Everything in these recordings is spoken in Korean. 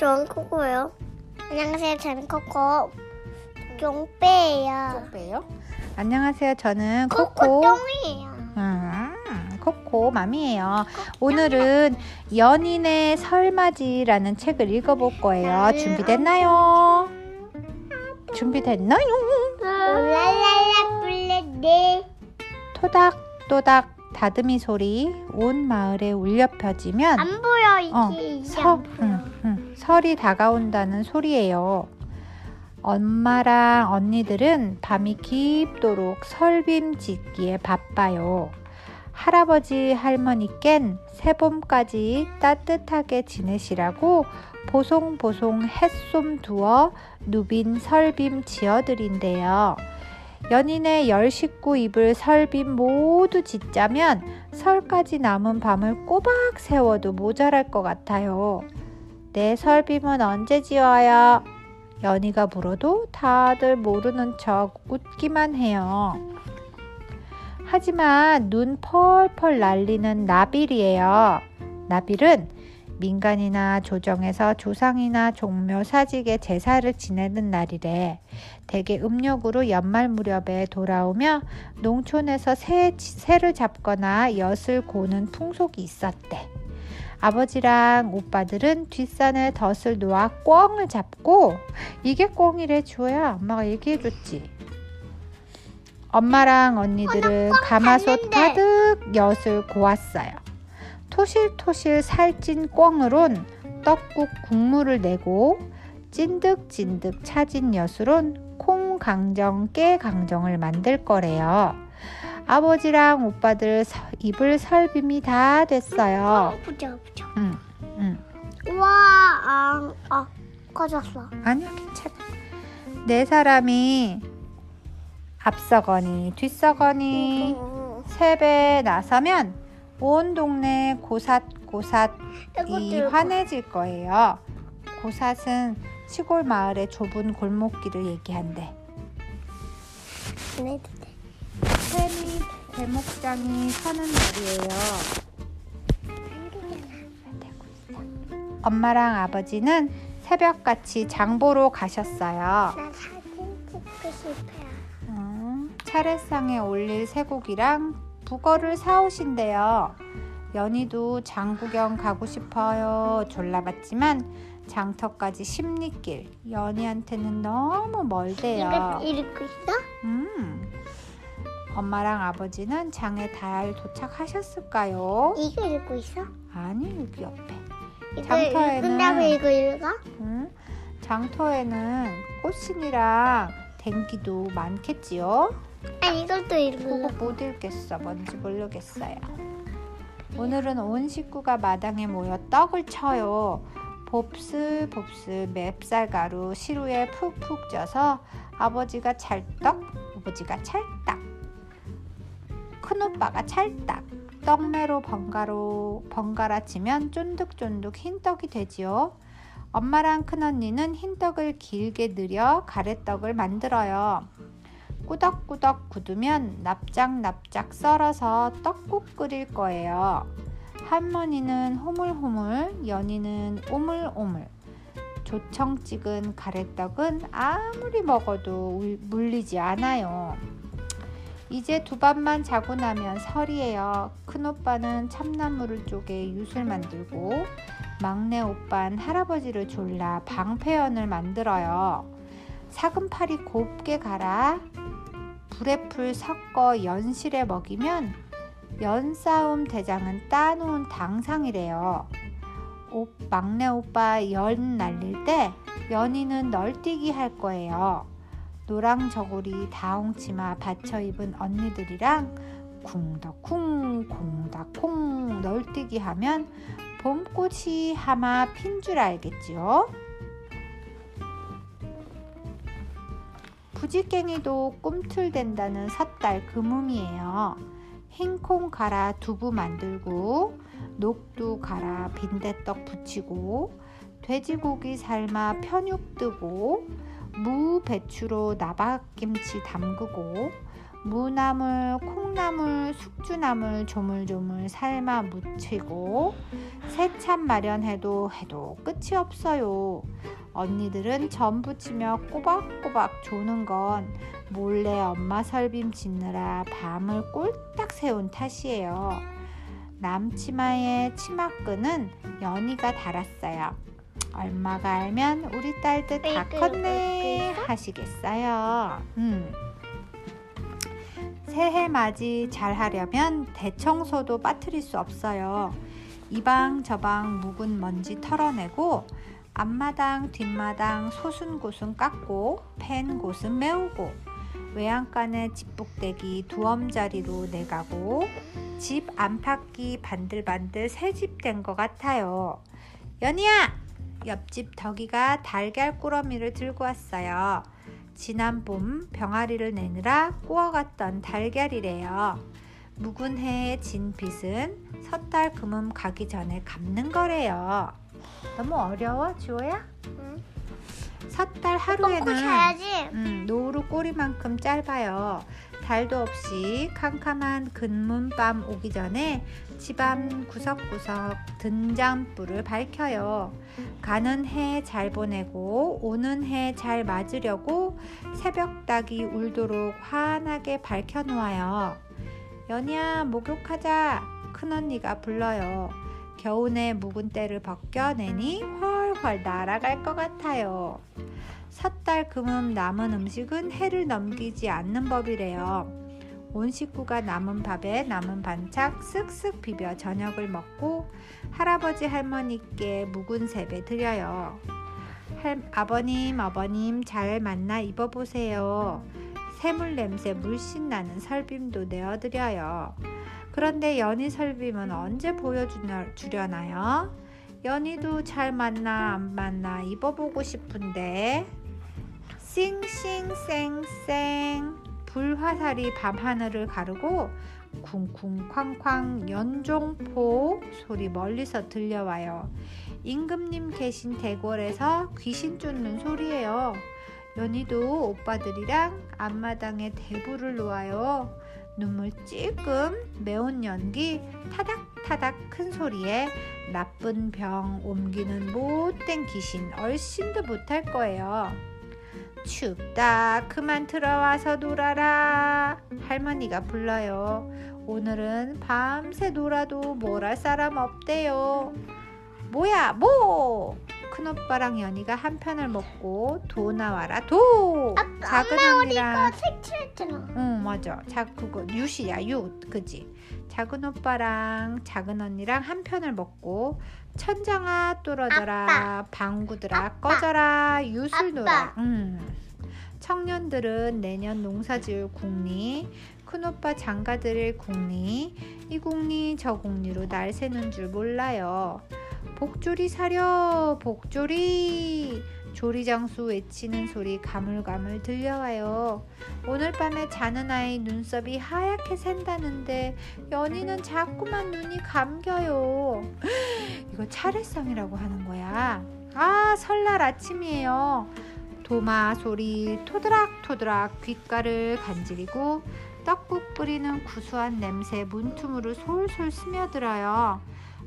저는 코코예요. 안녕하세요, 저는 코코. 쫑빼예요. 빼요? 안녕하세요. 저는 코코. 코코똥이에요. 음, 코코 맘이에요. 오늘은 연인의 설맞이라는 책을 읽어볼 거예요. 준비됐나요? 준비됐나요? 랄랄라 블레네. 토닥토닥 다듬이 소리 온 마을에 울려 펴지면 안 보여 이게 어, 이게 서, 안 보여. 응, 응, 설이 다가온다는 소리예요. 엄마랑 언니들은 밤이 깊도록 설빔 짓기에 바빠요. 할아버지 할머니껜 새봄까지 따뜻하게 지내시라고 보송보송 햇솜 두어 누빈 설빔 지어드린대요. 연인의 열 식구 입을 설빔 모두 짓자면 설까지 남은 밤을 꼬박 세워도 모자랄 것 같아요. 내 설빔은 언제 지어요? 연희가 물어도 다들 모르는 척 웃기만 해요. 하지만 눈 펄펄 날리는 나빌이에요. 나빌은 민간이나 조정에서 조상이나 종묘 사직에 제사를 지내는 날이래. 대개 음력으로 연말 무렵에 돌아오며 농촌에서 새, 새를 잡거나 엿을 고는 풍속이 있었대. 아버지랑 오빠들은 뒷산에 덫을 놓아 꿩을 잡고 이게 꿩이래 주호야 엄마가 얘기해줬지. 엄마랑 언니들은 가마솥 가득 엿을 고았어요. 토실토실 살찐 꿩으론 떡국 국물을 내고 찐득찐득 차진 엿으론 콩강정 깨강정을 만들 거래요. 아버지랑 오빠들 서- 입을 설빔이 다 됐어요. 보자 보자. 응, 응. 우와 아, 아 꺼졌어. 아니야, 괜찮아. 네 사람이 앞서거니 뒤서거니 세배 나서면 온 동네 고삿고삿 이 이것도 환해질 거예요. 고삿은 시골 마을의 좁은 골목길을 얘기한대. 보내도 돼. 대목장이 서는 날이에요. 엄마랑 아버지는 새벽같이 장보러 가셨어요. 나 사진 찍고 싶어요. 음, 차례상에 올릴 쇠고기랑 북어를 사오신대요. 연희도 장구경 가고 싶어요. 졸라봤지만 장터까지 10리길. 연희한테는 너무 멀대요. 이거 읽고 있어? 음. 엄마랑 아버지는 장에 달 도착하셨을까요? 이거 읽고 있어? 아니 여기 옆에. 이거 장터에는- 읽는다고 이거 읽어? 음, 장터에는 꽃신이랑 댕기도 많겠지요. 아니 이것도 그거 읽어. 못 읽겠어. 뭔지 모르겠어요. 오늘은 온 식구가 마당에 모여 떡을 쳐요. 봅슬봅슬 맵쌀가루 시루에 푹푹 쪄서 아버지가 찰떡, 아버지가 찰딱, 큰오빠가 찰딱, 떡매로 번가로 번갈아 치면 쫀득쫀득 흰떡이 되지요. 엄마랑 큰언니는 흰떡을 길게 늘여 가래떡을 만들어요. 꾸덕꾸덕 굳으면 납작납작 썰어서 떡국 끓일 거예요. 할머니는 호물호물, 연희는 오물오물. 조청 찍은 가래떡은 아무리 먹어도 울- 물리지 않아요. 이제 두 밤만 자고 나면 설이에요. 큰오빠는 참나무를 쪼개 윷을 만들고 막내 오빠는 할아버지를 졸라 방패연을 만들어요. 사금팔이 곱게 갈아 불에 풀 섞어 연실에 먹이면 연싸움 대장은 따놓은 당상이래요. 오, 막내 오빠 연 날릴 때 연희는 널뛰기 할 거예요. 노랑 저고리 다홍치마 받쳐 입은 언니들이랑 쿵덕쿵 콩닥콩 널뛰기 하면 봄꽃이 하마 핀 줄 알겠지요? 부지깽이도 꿈틀댄다는 섣달 금음이에요. 흰콩 갈아 두부 만들고 녹두 갈아 빈대떡 부치고 돼지고기 삶아 편육 뜨고 무 배추로 나박김치 담그고 무나물, 콩나물, 숙주나물 조물조물 삶아 무치고 새참 마련해도 해도 끝이 없어요. 언니들은 전 부치며 꼬박꼬박 조는 건 몰래 엄마 설빔 짓느라 밤을 꼴딱 세운 탓이에요. 남치마의 치마끈은 연희가 달았어요. 얼마가 알면 우리 딸들 다 컸네 하시겠어요. 음. 새해 맞이 잘 하려면 대청소도 빠뜨릴 수 없어요. 이방 저방 묵은 먼지 털어내고 앞마당 뒷마당 소순고순 깎고 팬 곳은 메우고 외양간의 집복대기 두엄자리로 내가고 집 안팎이 반들반들 새집 된 것 같아요. 연희야! 옆집 덕이가 달걀 꾸러미를 들고 왔어요. 지난 봄 병아리를 내느라 구워갔던 달걀이래요. 묵은 해에 진 빚은 섣달 금음 가기 전에 갚는 거래요. 너무 어려워, 주호야? 응. 섣달 하루에는. 음, 노루 꼬리만큼 짧아요. 달도 없이 캄캄한 근문밤 오기 전에 집안 구석구석 등잔불을 밝혀요. 가는 해 잘 보내고 오는 해 잘 맞으려고 새벽닭이 울도록 환하게 밝혀 놓아요. 연희야 목욕하자 큰언니가 불러요. 겨우내 묵은 때를 벗겨내니 훨훨 날아갈 것 같아요. 섣달 금음 남은 음식은 해를 넘기지 않는 법이래요. 온 식구가 남은 밥에 남은 반찬 쓱쓱 비벼 저녁을 먹고 할아버지 할머니께 묵은 세배 드려요. 할, 아버님 어버님 잘 만나 입어보세요. 새물 냄새 물씬 나는 설빔도 내어드려요. 그런데 연희 설빔은 언제 보여주려나요? 연희도 잘 만나 안 만나 입어보고 싶은데 싱싱쌩쌩 불화살이 밤하늘을 가르고 쿵쿵쾅쾅 연종포 소리 멀리서 들려와요. 임금님 계신 대궐에서 귀신 쫓는 소리예요. 연희도 오빠들이랑 앞마당에 대부를 놓아요. 눈물 찔끔 매운 연기 타닥타닥 큰 소리에 나쁜 병 옮기는 못된 귀신 얼씬도 못할 거예요. 춥다. 그만 들어와서 놀아라. 할머니가 불러요. 오늘은 밤새 놀아도 뭘 할 사람 없대요. 뭐야? 뭐? 큰오빠랑 연희가 한 편을 먹고 도 나와라. 도! 아까 작은 엄마 언니랑 색칠했잖아. 응 맞아. 자 그거 유시야. 유. 그지 작은 오빠랑 작은 언니랑 한 편을 먹고 천장아 뚫어져라 방구들아 아빠. 꺼져라 유술 놀아 아빠. 음. 청년들은 내년 농사지을 궁리 큰오빠 장가들일 궁리 이 궁리 저 궁리로 날 새는 줄 몰라요 복조리 사려 복조리 조리장수 외치는 소리 가물가물 들려와요. 오늘 밤에 자는 아이 눈썹이 하얗게 샌다는데 연희는 자꾸만 눈이 감겨요. 이거 차례성이라고 하는 거야. 아 설날 아침이에요. 도마 소리 토드락토드락 귓가를 간지리고 떡국 끓이는 구수한 냄새 문틈으로 솔솔 스며들어요.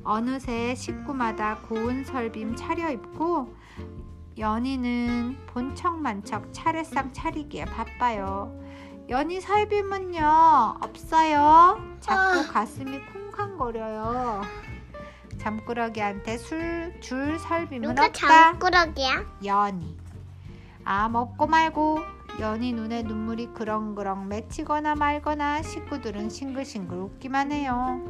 어느새 식구마다 고운 설빔 차려입고 연희는 본척만척 차례상 차리기에 바빠요. 연희 설빔은요 없어요. 자꾸 아. 가슴이 쿵쾅거려요. 잠꾸러기한테 술, 줄 설빔은 누가 없다. 장꾸러기야? 연희. 아 먹고 말고 연희 눈에 눈물이 그렁그렁 맺히거나 말거나 식구들은 싱글싱글 웃기만 해요.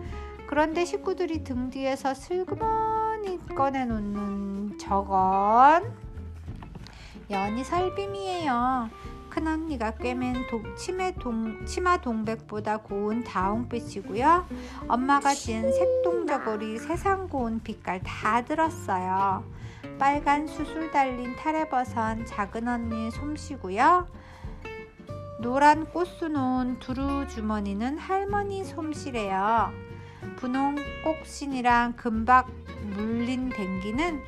그런데 식구들이 등 뒤에서 슬그머니 꺼내놓는 저건 연희 설빔이에요. 큰언니가 꿰맨 도, 치매 동, 치마 동백보다 고운 다홍빛이고요. 엄마가 지은 색동저고리 세상 고운 빛깔 다 들었어요. 빨간 수술 달린 탈에벗은 작은 언니 솜씨고요. 노란 꽃수 놓은 두루 주머니는 할머니 솜씨래요. 분홍 꼭신이랑 금박 물린 댕기는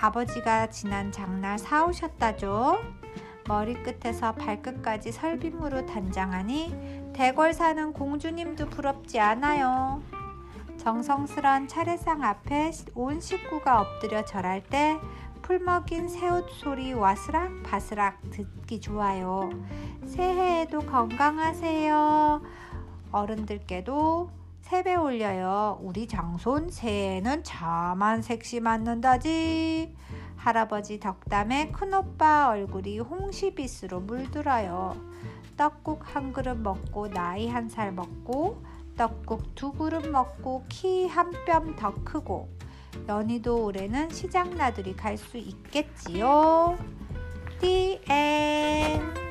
아버지가 지난 장날 사오셨다죠. 머리끝에서 발끝까지 설빔으로 단장하니 대궐 사는 공주님도 부럽지 않아요. 정성스런 차례상 앞에 온 식구가 엎드려 절할 때 풀먹인 새옷 소리 와스락 바스락 듣기 좋아요. 새해에도 건강하세요. 어른들께도 세배 올려요. 우리 장손 새해에는 자만 색시 맞는다지. 할아버지 덕담에 큰오빠 얼굴이 홍시빛으로 물들어요. 떡국 한 그릇 먹고 나이 한 살 먹고 떡국 두 그릇 먹고 키 한 뼘 더 크고 연희도 올해는 시장 나들이 갈 수 있겠지요. The end.